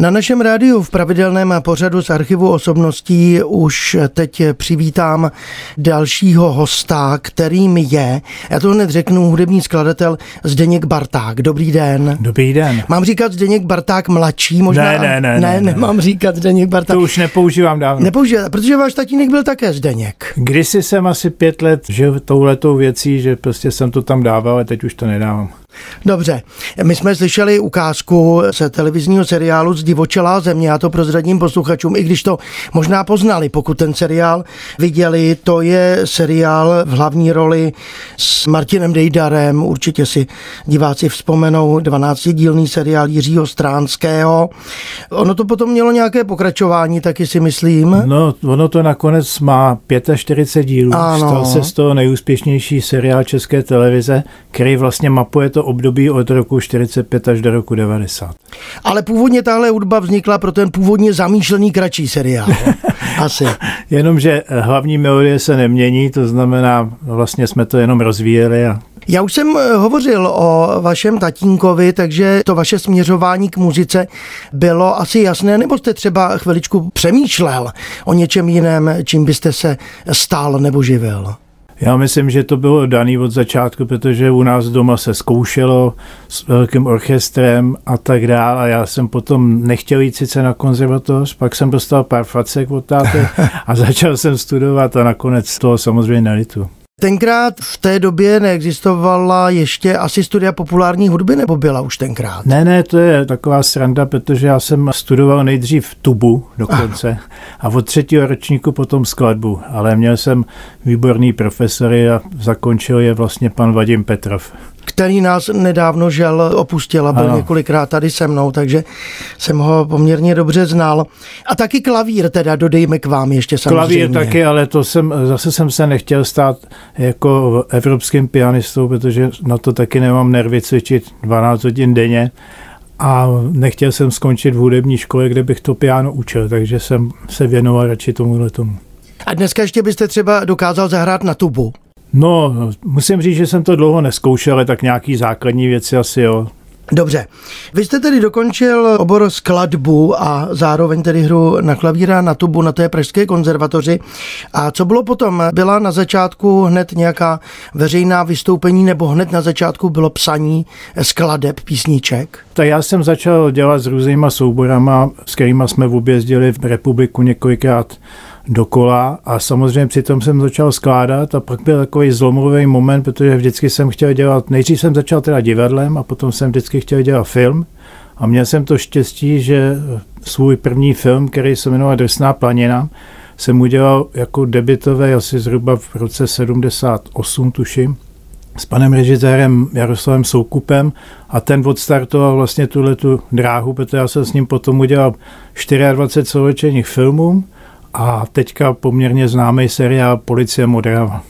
Na našem rádiu v pravidelném pořadu z archivu osobností už teď přivítám dalšího hosta, kterým je, já to hned řeknu, hudební skladatel Zdeněk Barták. Dobrý den. Dobrý den. Mám říkat Zdeněk Barták mladší možná? Ne, ne, ne. Ne, ne, nemám říkat Zdeněk Barták. To už nepoužívám dávno. Nepoužívám, protože váš tatínek byl také Zdeněk. Kdysi jsem asi pět let žil touhletou věcí, že prostě jsem to tam dával, ale teď už to nedávám. Dobře, my jsme slyšeli ukázku z televizního seriálu Zdivočelá země, já to prozradím posluchačům, i když to možná poznali, pokud ten seriál viděli, to je seriál v hlavní roli s Martinem Dejdarem, určitě si diváci vzpomenou 12-dílný seriál Jiřího Stránského. Ono to potom mělo nějaké pokračování, taky si myslím. No, ono to nakonec má 45 dílů. Ano. Stal se z toho nejúspěšnější seriál České televize, který vlastně mapuje to období od roku 45 až do roku 90. Ale původně tahle hudba vznikla pro ten původně zamýšlený kratší seriál. Asi. Jenomže hlavní melodie se nemění, to znamená, vlastně jsme to jenom rozvíjeli a Já už jsem eh, hovořil o vašem tatínkovi, takže to vaše směřování k muzice bylo asi jasné, nebo jste třeba chviličku přemýšlel o něčem jiném, čím byste se stál nebo živil? Já myslím, že to bylo daný od začátku, protože u nás doma se zkoušelo s velkým orchestrem a tak dále. A já jsem potom nechtěl jít sice na konzervatoř, pak jsem dostal pár facek od táty a začal jsem studovat a nakonec toho samozřejmě nelitu. Tenkrát v té době neexistovala ještě asi studia populární hudby, nebo byla už tenkrát? Ne, ne, to je taková sranda, protože já jsem studoval nejdřív tubu dokonce a od třetího ročníku potom skladbu, ale měl jsem výborný profesory a zakončil je vlastně pan Vadim Petrov. Který nás nedávno žel opustil a byl Ano. několikrát tady se mnou, takže jsem ho poměrně dobře znal. A taky klavír teda dodejme k vám ještě samozřejmě. Klavír taky, ale to jsem, zase jsem se nechtěl stát jako evropským pianistou, protože na to taky nemám nervy cvičit 12 hodin denně. A nechtěl jsem skončit v hudební škole, kde bych to piano učil, takže jsem se věnoval radši tomuhle tomu. A dneska ještě byste třeba dokázal zahrát na tubu. No, musím říct, že jsem to dlouho neskoušel, ale tak nějaký základní věci asi jo. Dobře. Vy jste tedy dokončil obor skladbu a zároveň tedy hru na klavíra na tubu na té pražské konzervatoři. A co bylo potom? Byla na začátku hned nějaká veřejná vystoupení nebo hned na začátku bylo psaní skladeb, písniček? Tak já jsem začal dělat s různýma souborama, s kterými jsme objezdili v republiku několikrát dokola a samozřejmě přitom jsem začal skládat a pak byl takový zlomový moment, protože vždycky jsem chtěl dělat, nejdřív jsem začal teda divadlem a potom jsem vždycky chtěl dělat film. A měl jsem to štěstí, že svůj první film, který se jmenoval Drsná planina, jsem udělal jako debitový asi zhruba v roce 78, tuším, s panem režisérem Jaroslavem Soukupem a ten odstartoval vlastně tuhle tu dráhu, protože já jsem s ním potom udělal 24 celočených filmů a teďka poměrně známý seriál Policie Modrava.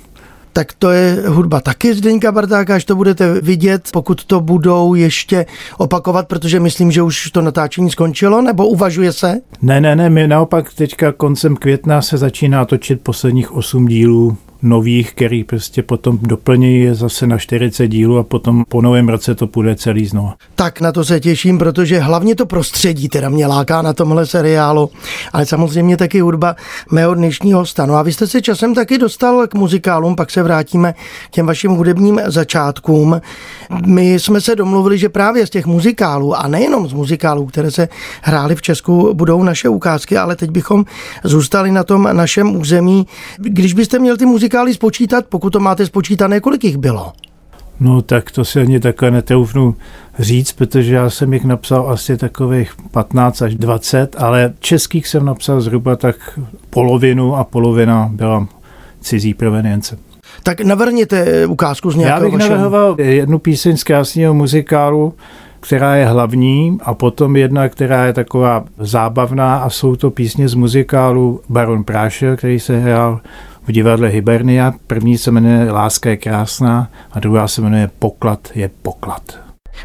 Tak to je hudba taky Zdeňka Bartáka, až to budete vidět, pokud to budou ještě opakovat, protože myslím, že už to natáčení skončilo, nebo uvažuje se? Ne, ne, ne, my naopak teďka koncem května se začíná točit posledních 8 dílů nových, který prostě potom doplní zase na 40 dílů a potom po novém roce to půjde celý znovu. Tak na to se těším, protože hlavně to prostředí teda mě láká na tomhle seriálu, ale samozřejmě taky hudba mého dnešního stanu. A vy jste se časem taky dostal k muzikálům, pak se vrátíme k těm vašim hudebním začátkům. My jsme se domluvili, že právě z těch muzikálů, a nejenom z muzikálů, které se hrály v Česku, budou naše ukázky, ale teď bychom zůstali na tom našem území. Když byste měl ty muzikály spočítat, pokud to máte spočítané, kolik jich bylo? No tak to si ani takhle netroufnu říct, protože já jsem jich napsal asi takových 15 až 20, ale českých jsem napsal zhruba tak polovinu a polovina byla cizí provenience. Tak navrněte ukázku z Já nějakého bych vašeho... navrhoval jednu píseň z krásného muzikálu, která je hlavní a potom jedna, která je taková zábavná a jsou to písně z muzikálu Baron Prášel, který se hrál v divadle Hibernia. První se jmenuje Láska je krásná a druhá se jmenuje Poklad je poklad.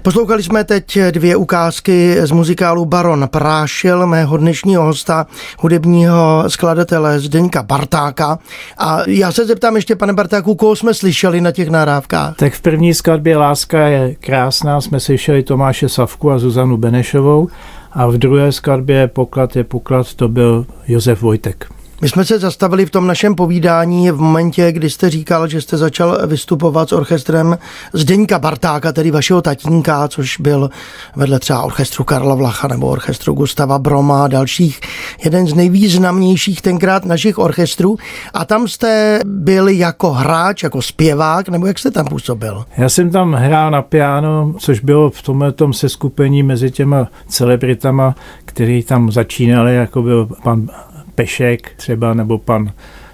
Poslouchali jsme teď dvě ukázky z muzikálu Baron Prášil, mého dnešního hosta, hudebního skladatele Zdeňka Bartáka. A já se zeptám ještě, pane Bartáku, koho jsme slyšeli na těch nahrávkách? Tak v první skladbě Láska je krásná, jsme slyšeli Tomáše Savku a Zuzanu Benešovou a v druhé skladbě Poklad je poklad, to byl Josef Vojtek. My jsme se zastavili v tom našem povídání v momentě, kdy jste říkal, že jste začal vystupovat s orchestrem Zdeňka Bartáka, tedy vašeho tatínka, což byl vedle třeba orchestru Karla Vlacha nebo orchestru Gustava Broma a dalších, jeden z nejvýznamnějších tenkrát našich orchestrů. A tam jste byl jako hráč, jako zpěvák, nebo jak jste tam působil? Já jsem tam hrál na piano, což bylo v tomhle tom seskupení mezi těma celebritama, který tam začínali, jako byl pan Pešek třeba, nebo pan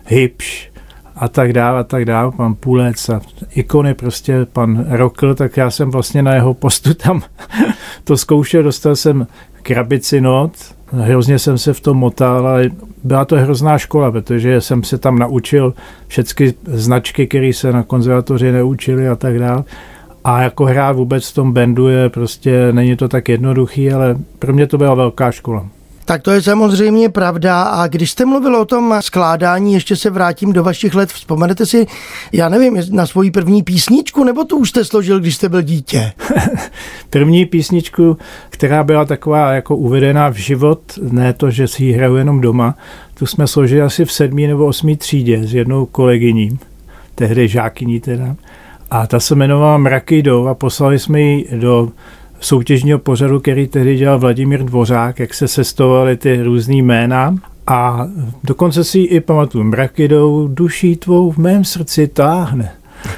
Hipš a tak dále a tak dále, pan Půlec a ikony prostě pan Rokl, tak já jsem vlastně na jeho postu tam to zkoušel, dostal jsem krabici not, hrozně jsem se v tom motal, ale byla to hrozná škola, protože jsem se tam naučil všechny značky, které se na konzervatoři neučili a tak dále. A jako hrát vůbec v tom bandu je prostě, není to tak jednoduchý, ale pro mě to byla velká škola. Tak to je samozřejmě pravda. A když jste mluvil o tom skládání, ještě se vrátím do vašich let. Vzpomenete si, já nevím, na svoji první písničku, nebo to už jste složil, když jste byl dítě? první písničku, která byla taková jako uvedená v život, ne to, že si ji hraju jenom doma, tu jsme složili asi v sedmý nebo osmý třídě s jednou kolegyní, tehdy žákyní teda. A ta se jmenovala Mrakydou a poslali jsme ji do soutěžního pořadu, který tehdy dělal Vladimír Dvořák, jak se sestovaly ty různý jména. A dokonce si i pamatuju, mrakydou duší tvou v mém srdci táhne.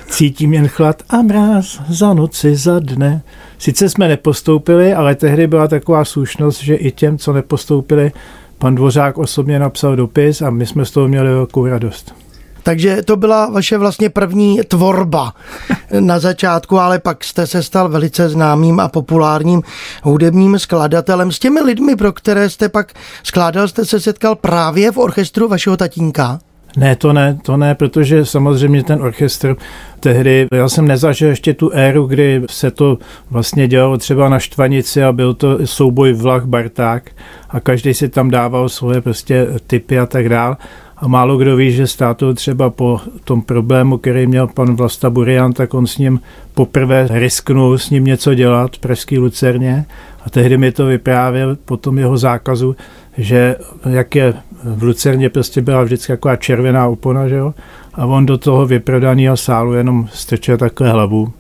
Cítím jen chlad a mráz za noci, za dne. Sice jsme nepostoupili, ale tehdy byla taková slušnost, že i těm, co nepostoupili, pan Dvořák osobně napsal dopis a my jsme z toho měli velkou radost. Takže to byla vaše vlastně první tvorba na začátku, ale pak jste se stal velice známým a populárním hudebním skladatelem. S těmi lidmi, pro které jste pak skládal, jste se setkal právě v orchestru vašeho tatínka? Ne, to ne, to ne, protože samozřejmě ten orchestr tehdy, já jsem nezažil ještě tu éru, kdy se to vlastně dělalo třeba na Štvanici a byl to souboj Vlach Barták a každý si tam dával svoje prostě typy a tak dál. A málo kdo ví, že státu třeba po tom problému, který měl pan Vlasta Burian, tak on s ním poprvé risknul s ním něco dělat v Pražský Lucerně. A tehdy mi to vyprávěl po tom jeho zákazu, že jak je v Lucerně prostě byla vždycky taková červená opona, že jo? A on do toho vyprodaného sálu jenom strčil takhle hlavu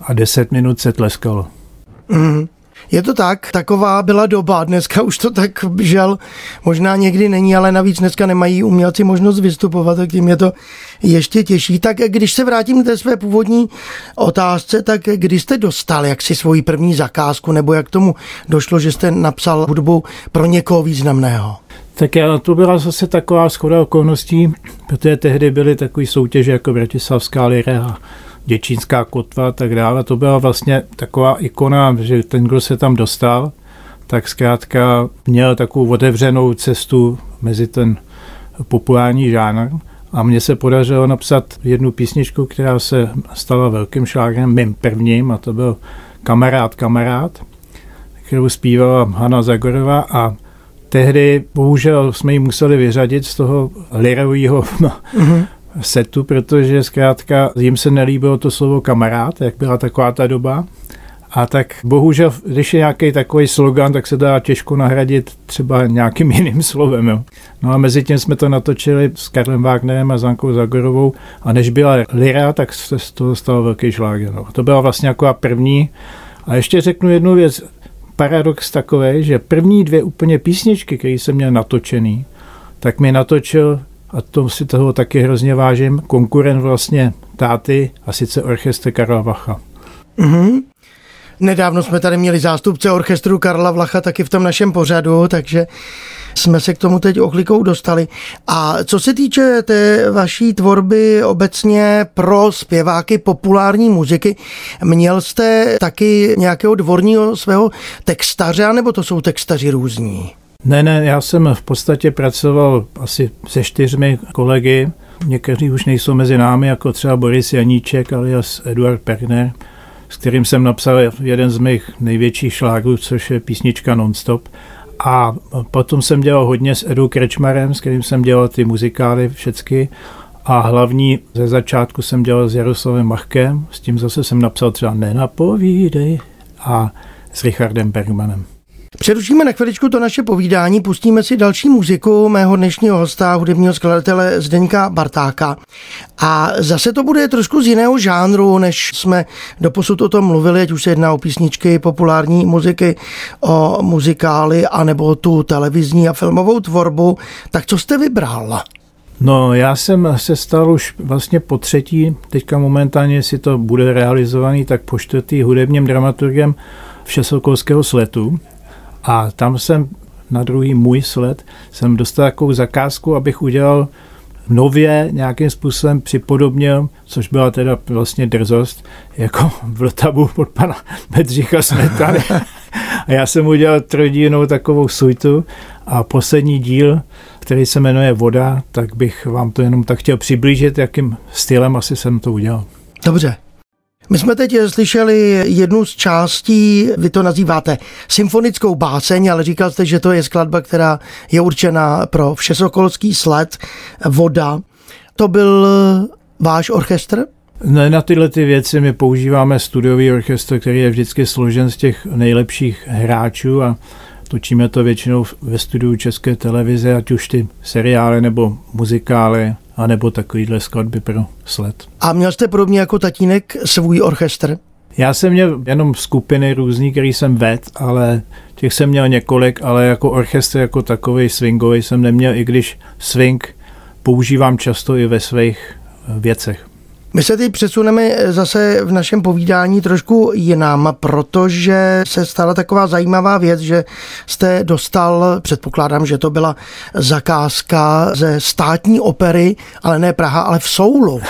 a deset minut se tleskalo. Mm. Je to tak, taková byla doba, dneska už to tak žel možná někdy není, ale navíc dneska nemají umělci možnost vystupovat, tak tím je to ještě těžší. Tak když se vrátím k té své původní otázce, tak kdy jste dostal jak si svoji první zakázku, nebo jak tomu došlo, že jste napsal hudbu pro někoho významného? Tak já, to byla zase taková schoda okolností, protože tehdy byly takové soutěže jako Bratislavská lira Děčínská kotva a tak dále. To byla vlastně taková ikona, že ten, kdo se tam dostal, tak zkrátka měl takovou otevřenou cestu mezi ten populární žánr. A mně se podařilo napsat jednu písničku, která se stala velkým šlágrem, mým prvním, a to byl Kamarád, kamarád, kterou zpívala Hanna Zagorová a tehdy bohužel jsme ji museli vyřadit z toho lirového mm-hmm setu, protože zkrátka jim se nelíbilo to slovo kamarád, jak byla taková ta doba. A tak bohužel, když je nějaký takový slogan, tak se dá těžko nahradit třeba nějakým jiným slovem. Jo. No a mezi tím jsme to natočili s Karlem Wagnerem a Zankou Zagorovou a než byla Lira, tak se z toho stal velký šláger. No. To byla vlastně jako první. A ještě řeknu jednu věc. Paradox takový, že první dvě úplně písničky, které jsem měl natočený, tak mi natočil a to si toho taky hrozně vážím, konkurent vlastně táty a sice orchestr Karla Vacha. Mm-hmm. Nedávno jsme tady měli zástupce orchestru Karla Vlacha taky v tom našem pořadu, takže jsme se k tomu teď ochlikou dostali. A co se týče té vaší tvorby obecně pro zpěváky populární muziky, měl jste taky nějakého dvorního svého textaře, nebo to jsou textaři různí? Ne, ne, já jsem v podstatě pracoval asi se čtyřmi kolegy. Někteří už nejsou mezi námi, jako třeba Boris Janíček alias Eduard Perner, s kterým jsem napsal jeden z mých největších šlágrů, což je písnička Nonstop. A potom jsem dělal hodně s Edu Krečmarem, s kterým jsem dělal ty muzikály všechny. A hlavní ze začátku jsem dělal s Jaroslavem Machkem, s tím zase jsem napsal třeba Nenapovídej a s Richardem Bergmanem. Přerušíme na chviličku to naše povídání, pustíme si další muziku mého dnešního hosta, hudebního skladatele Zdeňka Bartáka. A zase to bude trošku z jiného žánru, než jsme doposud o tom mluvili, ať už se jedná o písničky, populární muziky, o muzikály, anebo tu televizní a filmovou tvorbu. Tak co jste vybral? No, já jsem se stal už vlastně po třetí, teďka momentálně, si to bude realizovaný, tak po čtvrtý hudebním dramaturgem Všesokolského sletu. A tam jsem na druhý můj sled jsem dostal takovou zakázku, abych udělal nově nějakým způsobem připodobnil, což byla teda vlastně drzost, jako v Vltavu pod pana Bedřicha Smetany. A já jsem udělal trojdílnou takovou suitu a poslední díl, který se jmenuje Voda, tak bych vám to jenom tak chtěl přiblížit, jakým stylem asi jsem to udělal. Dobře, my jsme teď slyšeli jednu z částí, vy to nazýváte symfonickou báseň, ale říkal jste, že to je skladba, která je určena pro všesokolský sled, voda. To byl váš orchestr? Ne, na tyhle ty věci my používáme studiový orchestr, který je vždycky složen z těch nejlepších hráčů a točíme to většinou ve studiu České televize, ať už ty seriály nebo muzikály anebo takovýhle skladby pro sled. A měl jste podobně jako tatínek svůj orchestr? Já jsem měl jenom skupiny různý, který jsem ved, ale těch jsem měl několik, ale jako orchestr jako takový swingový jsem neměl, i když swing používám často i ve svých věcech. My se teď přesuneme zase v našem povídání trošku jinam, protože se stala taková zajímavá věc, že jste dostal, předpokládám, že to byla zakázka ze státní opery, ale ne Praha, ale v Soulu.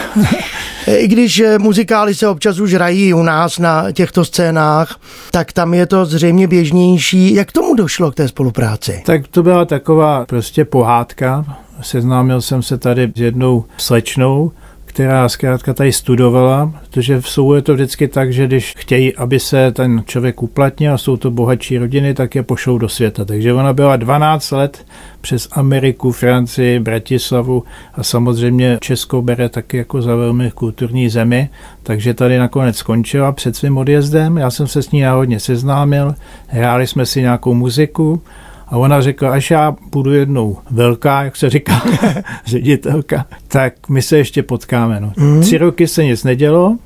I když muzikály se občas už hrají u nás na těchto scénách, tak tam je to zřejmě běžnější. Jak tomu došlo k té spolupráci? Tak to byla taková prostě pohádka. Seznámil jsem se tady s jednou slečnou, která zkrátka tady studovala, protože v je to vždycky tak, že když chtějí, aby se ten člověk uplatnil, a jsou to bohatší rodiny, tak je pošlou do světa. Takže ona byla 12 let přes Ameriku, Francii, Bratislavu a samozřejmě Česko bere taky jako za velmi kulturní zemi, takže tady nakonec skončila před svým odjezdem. Já jsem se s ní náhodně seznámil, hráli jsme si nějakou muziku, a ona řekla, až já budu jednou velká, jak se říká, ředitelka, tak my se ještě potkáme. No. Mm. Tři roky se nic nedělo,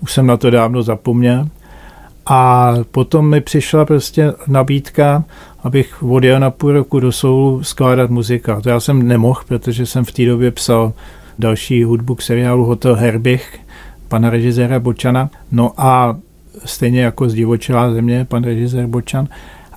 už jsem na to dávno zapomněl. A potom mi přišla prostě nabídka, abych odjel na půl roku do Soulu skládat muzika. To já jsem nemohl, protože jsem v té době psal další hudbu k seriálu Hotel Herbich, pana režiséra Bočana. No a stejně jako z Divočelá země, pan režisér Bočan,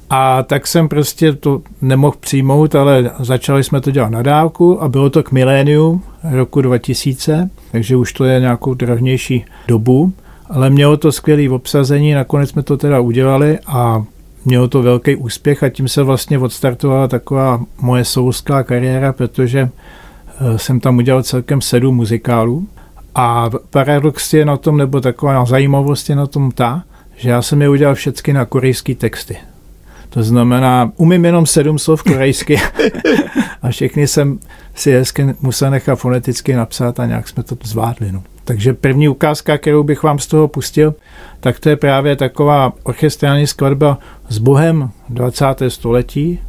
a tak jsem prostě to nemohl přijmout, ale začali jsme to dělat na dálku a bylo to k miléniu roku 2000, takže už to je nějakou drahnější dobu, ale mělo to skvělé obsazení, nakonec jsme to teda udělali a mělo to velký úspěch a tím se vlastně odstartovala taková moje soulská kariéra, protože eh, jsem tam udělal celkem sedm muzikálů a paradox je na tom, nebo taková zajímavost je na tom ta, že já jsem je udělal všechny na korejský texty. To znamená, umím jenom sedm slov korejsky a všechny jsem si hezky musel nechat foneticky napsat a nějak jsme to zvládli. No. Takže první ukázka, kterou bych vám z toho pustil, tak to je právě taková orchestrální skladba s Bohem 20. století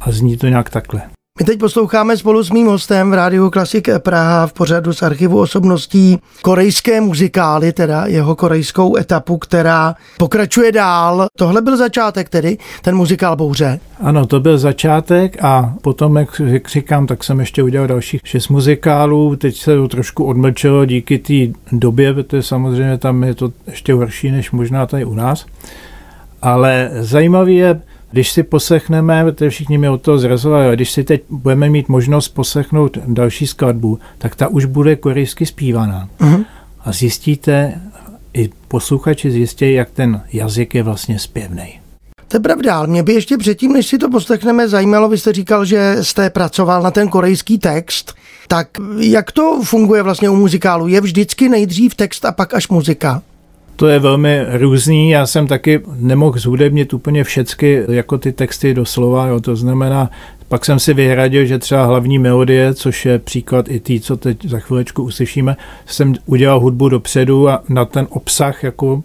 a zní to nějak takhle. My teď posloucháme spolu s mým hostem v Rádiu Klasik Praha v pořadu z archivu osobností korejské muzikály, teda jeho korejskou etapu, která pokračuje dál. Tohle byl začátek tedy, ten muzikál Bouře? Ano, to byl začátek a potom, jak říkám, tak jsem ještě udělal dalších šest muzikálů. Teď se to trošku odmlčelo díky té době, protože samozřejmě tam je to ještě horší než možná tady u nás. Ale zajímavé je, když si poslechneme, protože všichni mi od toho zrazovali, když si teď budeme mít možnost poslechnout další skladbu, tak ta už bude korejsky zpívaná. Uh-huh. A zjistíte, i posluchači zjistí, jak ten jazyk je vlastně zpěvný. To je pravda, ale mě by ještě předtím, než si to poslechneme, zajímalo, vy jste říkal, že jste pracoval na ten korejský text, tak jak to funguje vlastně u muzikálu? Je vždycky nejdřív text a pak až muzika? To je velmi různý, já jsem taky nemohl zhudebnit úplně všecky jako ty texty doslova, jo. to znamená, pak jsem si vyhradil, že třeba hlavní melodie, což je příklad i tý, co teď za chvilečku uslyšíme, jsem udělal hudbu dopředu a na ten obsah jako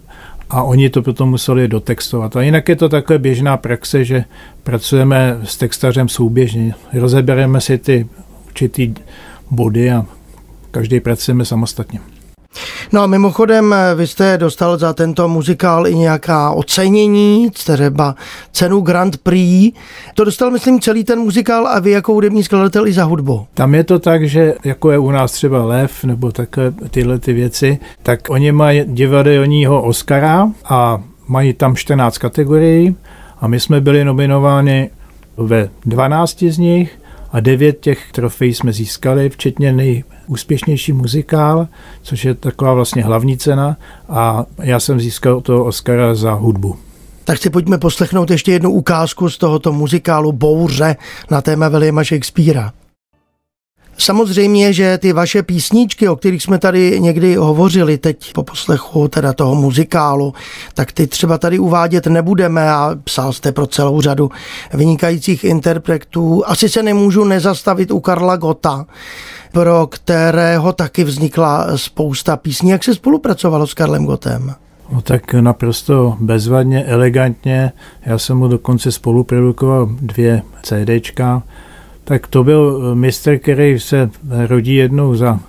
a oni to potom museli dotextovat. A jinak je to takhle běžná praxe, že pracujeme s textařem souběžně. Rozebereme si ty určitý body a každý pracujeme samostatně. No a mimochodem, vy jste dostal za tento muzikál i nějaká ocenění, třeba cenu Grand Prix. To dostal, myslím, celý ten muzikál a vy jako hudební skladatel i za hudbu. Tam je to tak, že jako je u nás třeba Lev nebo takhle tyhle ty věci, tak oni mají divadelního Oscara a mají tam 14 kategorií a my jsme byli nominováni ve 12 z nich a devět těch trofejí jsme získali, včetně nejúspěšnější muzikál, což je taková vlastně hlavní cena a já jsem získal toho Oscara za hudbu. Tak si pojďme poslechnout ještě jednu ukázku z tohoto muzikálu Bouře na téma Williama Shakespearea. Samozřejmě, že ty vaše písničky, o kterých jsme tady někdy hovořili teď po poslechu teda toho muzikálu, tak ty třeba tady uvádět nebudeme a psal jste pro celou řadu vynikajících interpretů. Asi se nemůžu nezastavit u Karla Gota, pro kterého taky vznikla spousta písní. Jak se spolupracovalo s Karlem Gotem? No tak naprosto bezvadně, elegantně. Já jsem mu dokonce spoluprodukoval dvě CDčka tak to byl eh, mistr, který se rodí jednou za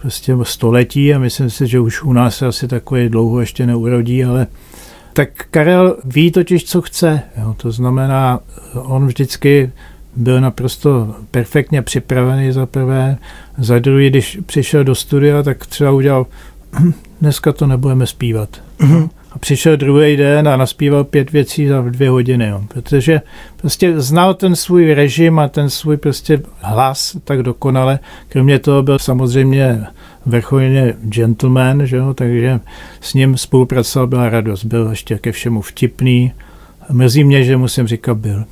prostě století a myslím si, že už u nás se asi takový dlouho ještě neurodí, ale tak Karel ví totiž, co chce. Jo. To znamená, on vždycky byl naprosto perfektně připravený za prvé. Za druhý, když přišel do studia, tak třeba udělal, dneska to nebudeme zpívat. Mm-hmm. A přišel druhý den a naspíval pět věcí za dvě hodiny, jo. protože prostě znal ten svůj režim a ten svůj prostě hlas tak dokonale. Kromě toho byl samozřejmě vrcholně gentleman, že jo, takže s ním spolupracoval, byla radost, byl ještě ke všemu vtipný. Mrzí mě, že musím říkat byl.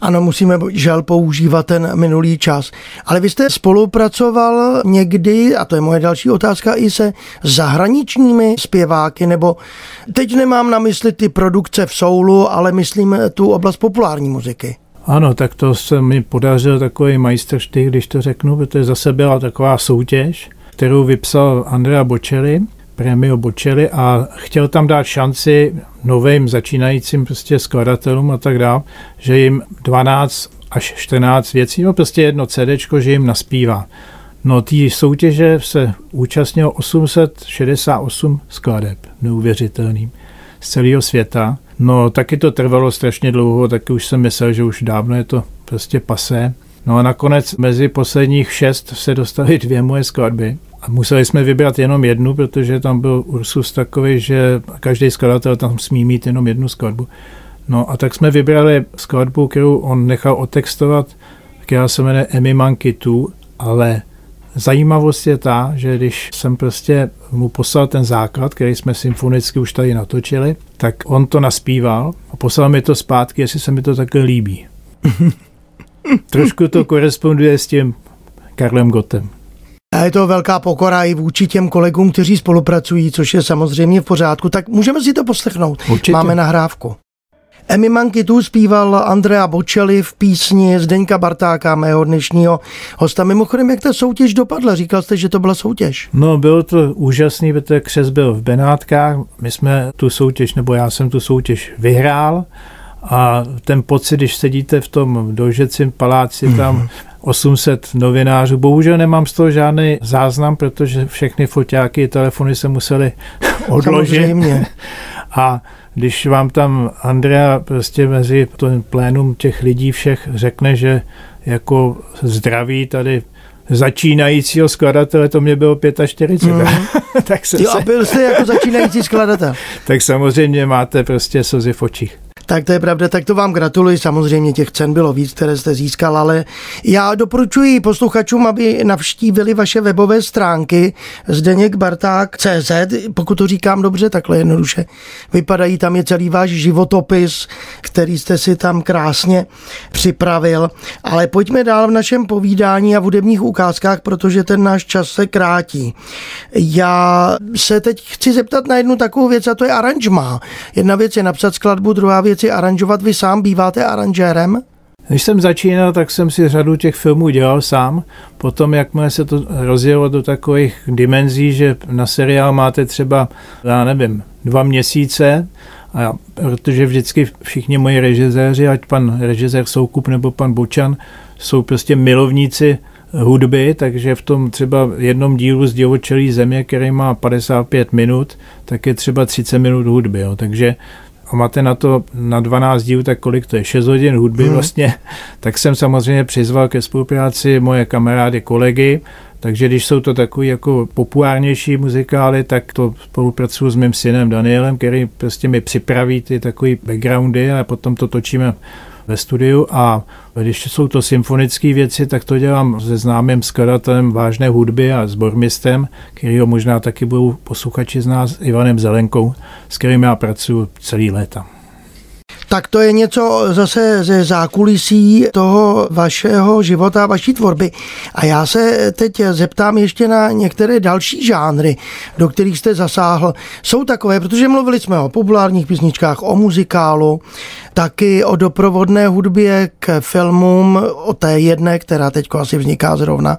Ano, musíme žel používat ten minulý čas. Ale vy jste spolupracoval někdy, a to je moje další otázka, i se zahraničními zpěváky, nebo teď nemám na mysli ty produkce v soulu, ale myslím tu oblast populární muziky. Ano, tak to se mi podařil takový majstrštych, když to řeknu, protože zase byla taková soutěž, kterou vypsal Andrea Bocelli Premio Bocelli a chtěl tam dát šanci novým začínajícím prostě skladatelům a tak dále, že jim 12 až 14 věcí, no prostě jedno CD, že jim naspívá. No té soutěže se účastnilo 868 skladeb, neuvěřitelný, z celého světa. No taky to trvalo strašně dlouho, taky už jsem myslel, že už dávno je to prostě pasé. No a nakonec mezi posledních šest se dostaly dvě moje skladby. A museli jsme vybrat jenom jednu, protože tam byl Ursus takový, že každý skladatel tam smí mít jenom jednu skladbu. No a tak jsme vybrali skladbu, kterou on nechal otextovat, která se jmenuje Emmy Monkey 2, ale zajímavost je ta, že když jsem prostě mu poslal ten základ, který jsme symfonicky už tady natočili, tak on to naspíval a poslal mi to zpátky, jestli se mi to takhle líbí. Trošku to koresponduje s tím Karlem Gotem. A je to velká pokora i vůči těm kolegům, kteří spolupracují, což je samozřejmě v pořádku. Tak můžeme si to poslechnout. Určitě. Máme nahrávku. Emi Manky tu zpíval Andrea Bocelli v písni Zdeňka Bartáka, mého dnešního hosta. Mimochodem, jak ta soutěž dopadla? Říkal jste, že to byla soutěž. No, bylo to úžasný, protože křes byl v Benátkách. My jsme tu soutěž, nebo já jsem tu soutěž vyhrál. A ten pocit, když sedíte v tom dožecím paláci, tam mhm. 800 novinářů. Bohužel nemám z toho žádný záznam, protože všechny foťáky, telefony se museli odložit. Samozřejmě. A když vám tam Andrea prostě mezi ten plénum těch lidí všech řekne, že jako zdraví tady začínajícího skladatele, to mě bylo 45. Mm. tak se jo, a byl jste jako začínající skladatel. tak samozřejmě máte prostě slzy v očích. Tak to je pravda, tak to vám gratuluji. Samozřejmě těch cen bylo víc, které jste získal, ale já doporučuji posluchačům, aby navštívili vaše webové stránky Zdeněk Barták CZ, pokud to říkám dobře, takhle jednoduše. Vypadají tam je celý váš životopis, který jste si tam krásně připravil. Ale pojďme dál v našem povídání a v hudebních ukázkách, protože ten náš čas se krátí. Já se teď chci zeptat na jednu takovou věc a to je aranžma. Jedna věc je napsat skladbu, druhá věc je aranžovat. Vy sám býváte aranžérem? Když jsem začínal, tak jsem si řadu těch filmů dělal sám. Potom, jakmile se to rozjelo do takových dimenzí, že na seriál máte třeba, já nevím, dva měsíce, a protože vždycky všichni moji režiséři, ať pan režisér Soukup nebo pan Bočan, jsou prostě milovníci hudby, takže v tom třeba jednom dílu z Divočelí země, který má 55 minut, tak je třeba 30 minut hudby. Jo. Takže a máte na to na 12 dílů, tak kolik to je, 6 hodin hudby hmm. vlastně, tak jsem samozřejmě přizval ke spolupráci moje kamarády, kolegy, takže když jsou to takový jako populárnější muzikály, tak to spolupracuju s mým synem Danielem, který prostě mi připraví ty takové backgroundy a potom to točíme ve studiu a když jsou to symfonické věci, tak to dělám se známým skladatelem vážné hudby a sbormistem, který ho možná taky budou posluchači z nás, Ivanem Zelenkou, s kterým já pracuji celý léta. Tak to je něco zase ze zákulisí toho vašeho života, vaší tvorby. A já se teď zeptám ještě na některé další žánry, do kterých jste zasáhl. Jsou takové, protože mluvili jsme o populárních písničkách, o muzikálu, taky o doprovodné hudbě k filmům, o té jedné, která teď asi vzniká zrovna,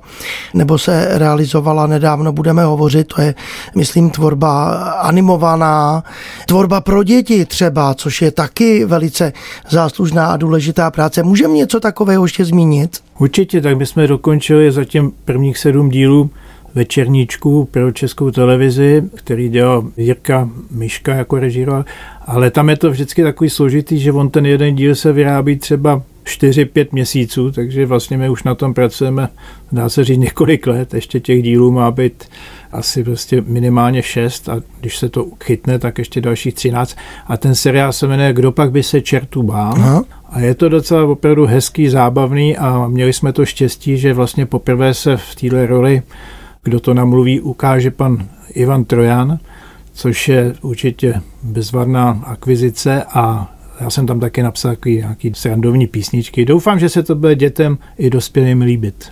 nebo se realizovala nedávno, budeme hovořit, to je, myslím, tvorba animovaná, tvorba pro děti třeba, což je taky velice záslužná a důležitá práce. Můžeme něco takového ještě zmínit? Určitě, tak bychom dokončili zatím prvních sedm dílů večerníčku pro českou televizi, který dělal Jirka Miška jako režíroval, ale tam je to vždycky takový složitý, že on ten jeden díl se vyrábí třeba 4-5 měsíců, takže vlastně my už na tom pracujeme, dá se říct, několik let, ještě těch dílů má být asi prostě minimálně 6 a když se to chytne, tak ještě dalších 13 a ten seriál se jmenuje Kdo pak by se čertu bál? Aha. a je to docela opravdu hezký, zábavný a měli jsme to štěstí, že vlastně poprvé se v této roli kdo to namluví, ukáže pan Ivan Trojan, což je určitě bezvadná akvizice a já jsem tam taky napsal takový nějaký srandovní písničky. Doufám, že se to bude dětem i dospělým líbit.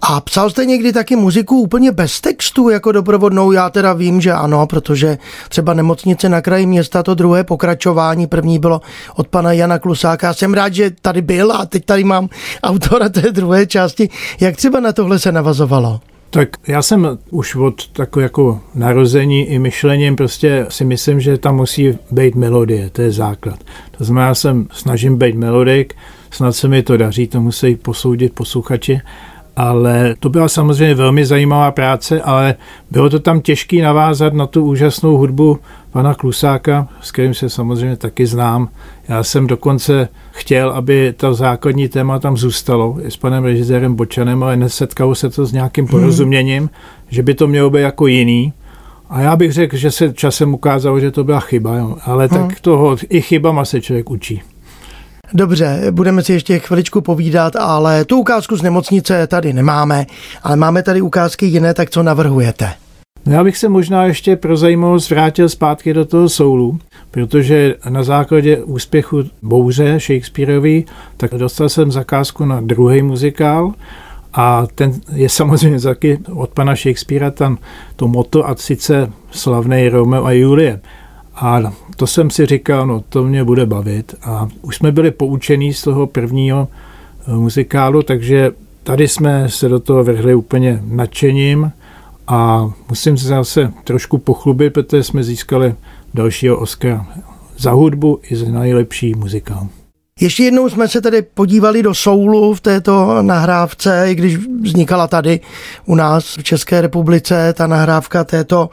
A psal jste někdy taky muziku úplně bez textu jako doprovodnou? Já teda vím, že ano, protože třeba nemocnice na kraji města, to druhé pokračování, první bylo od pana Jana Klusáka. Jsem rád, že tady byl a teď tady mám autora té druhé části. Jak třeba na tohle se navazovalo? Tak já jsem už od takové jako narození i myšlením prostě si myslím, že tam musí být melodie, to je základ. To znamená, já jsem snažím být melodik, snad se mi to daří, to musí posoudit posluchači, ale to byla samozřejmě velmi zajímavá práce, ale bylo to tam těžké navázat na tu úžasnou hudbu pana Klusáka, s kterým se samozřejmě taky znám. Já jsem dokonce chtěl, aby to základní téma tam zůstalo i s panem režisérem Bočanem, ale nesetkalo se to s nějakým hmm. porozuměním, hmm. že by to mělo být jako jiný. A já bych řekl, že se časem ukázalo, že to byla chyba, jo. ale hmm. tak toho i chybama se člověk učí. Dobře, budeme si ještě chviličku povídat, ale tu ukázku z nemocnice tady nemáme, ale máme tady ukázky jiné, tak co navrhujete? No já bych se možná ještě pro zajímavost vrátil zpátky do toho soulu, protože na základě úspěchu Bouře Shakespeareový, tak dostal jsem zakázku na druhý muzikál a ten je samozřejmě taky od pana Shakespearea tam to moto a sice slavný Romeo a Julie. A to jsem si říkal, no to mě bude bavit. A už jsme byli poučení z toho prvního eh, muzikálu, takže tady jsme se do toho vrhli úplně nadšením a musím se zase trošku pochlubit, protože jsme získali dalšího Oscara za hudbu i za nejlepší muzikál. Ještě jednou jsme se tedy podívali do soulu v této nahrávce, i když vznikala tady u nás v České republice ta nahrávka této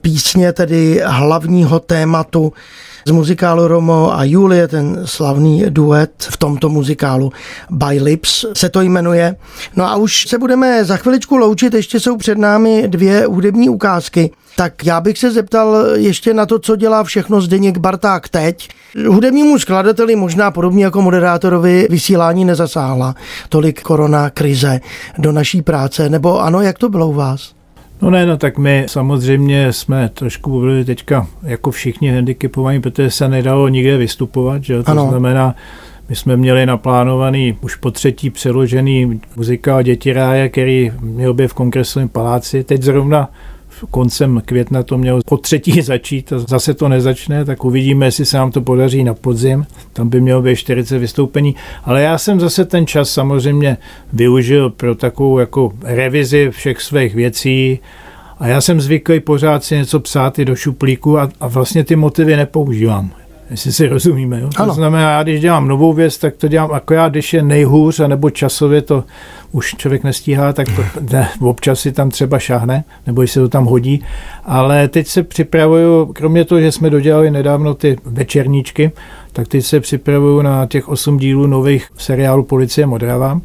písně, tedy hlavního tématu z muzikálu Romo a Julie, ten slavný duet v tomto muzikálu By Lips se to jmenuje. No a už se budeme za chviličku loučit, ještě jsou před námi dvě hudební ukázky. Tak já bych se zeptal ještě na to, co dělá všechno Zdeněk Barták teď. Hudebnímu skladateli možná podobně jako moderátorovi vysílání nezasáhla tolik korona krize do naší práce, nebo ano, jak to bylo u vás? No ne, no tak my samozřejmě jsme trošku byli teďka jako všichni handicapovaní, protože se nedalo nikde vystupovat, že? to ano. znamená, my jsme měli naplánovaný už po třetí přeložený muzikál Děti ráje, který měl být v kongresovém paláci. Teď zrovna koncem května to mělo po třetí začít a zase to nezačne, tak uvidíme, jestli se nám to podaří na podzim. Tam by mělo být 40 vystoupení. Ale já jsem zase ten čas samozřejmě využil pro takovou jako revizi všech svých věcí, a já jsem zvyklý pořád si něco psát i do šuplíku a, a vlastně ty motivy nepoužívám jestli si rozumíme. Jo? To znamená, já když dělám novou věc, tak to dělám akorát, když je nejhůř, anebo časově to už člověk nestíhá, tak to ne, občas si tam třeba šáhne, nebo se to tam hodí. Ale teď se připravuju, kromě toho, že jsme dodělali nedávno ty večerníčky, tak teď se připravuju na těch osm dílů nových seriálů Policie Modravám.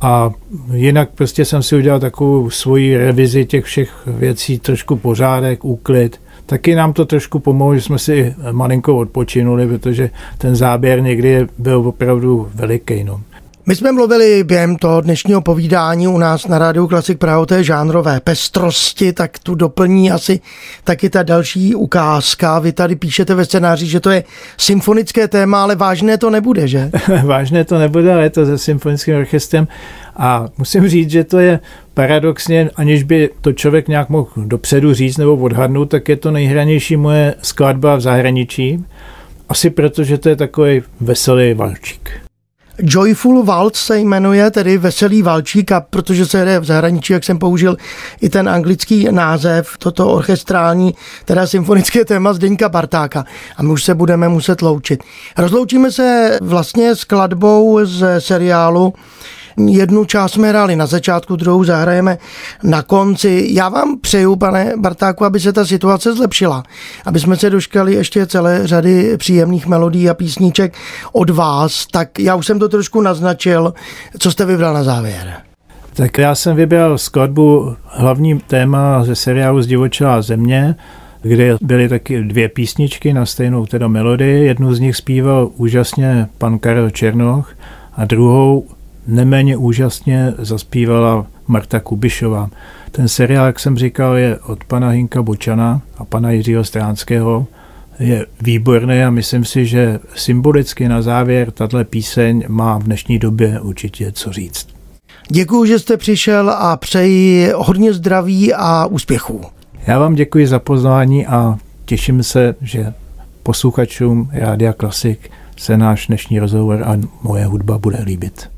A jinak prostě jsem si udělal takovou svoji revizi těch všech věcí, trošku pořádek, úklid, Taky nám to trošku pomohlo, že jsme si malinko odpočinuli, protože ten záběr někdy byl opravdu veliký. No. My jsme mluvili během toho dnešního povídání u nás na Rádiu Klasik Praha o té žánrové pestrosti, tak tu doplní asi taky ta další ukázka. Vy tady píšete ve scénáři, že to je symfonické téma, ale vážné to nebude, že? vážné to nebude, ale je to se symfonickým orchestrem. A musím říct, že to je paradoxně, aniž by to člověk nějak mohl dopředu říct nebo odhadnout, tak je to nejhranější moje skladba v zahraničí. Asi proto, že to je takový veselý valčík. Joyful Waltz se jmenuje, tedy Veselý valčík, a protože se jde v zahraničí, jak jsem použil i ten anglický název, toto orchestrální, teda symfonické téma Zdeňka Bartáka. A my už se budeme muset loučit. Rozloučíme se vlastně s kladbou z seriálu Jednu část jsme hráli na začátku, druhou zahrajeme na konci. Já vám přeju, pane Bartáku, aby se ta situace zlepšila, aby jsme se doškali ještě celé řady příjemných melodí a písníček od vás. Tak já už jsem to trošku naznačil. Co jste vybral na závěr? Tak já jsem vybral skladbu hlavní téma ze seriálu Zdivočelá země, kde byly taky dvě písničky na stejnou teda melodii. Jednu z nich zpíval úžasně pan Karel Černoch a druhou neméně úžasně zaspívala Marta Kubišová. Ten seriál, jak jsem říkal, je od pana Hinka Bočana a pana Jiřího Stránského. Je výborný a myslím si, že symbolicky na závěr tato píseň má v dnešní době určitě co říct. Děkuji, že jste přišel a přeji hodně zdraví a úspěchů. Já vám děkuji za pozvání a těším se, že posluchačům Rádia Klasik se náš dnešní rozhovor a moje hudba bude líbit.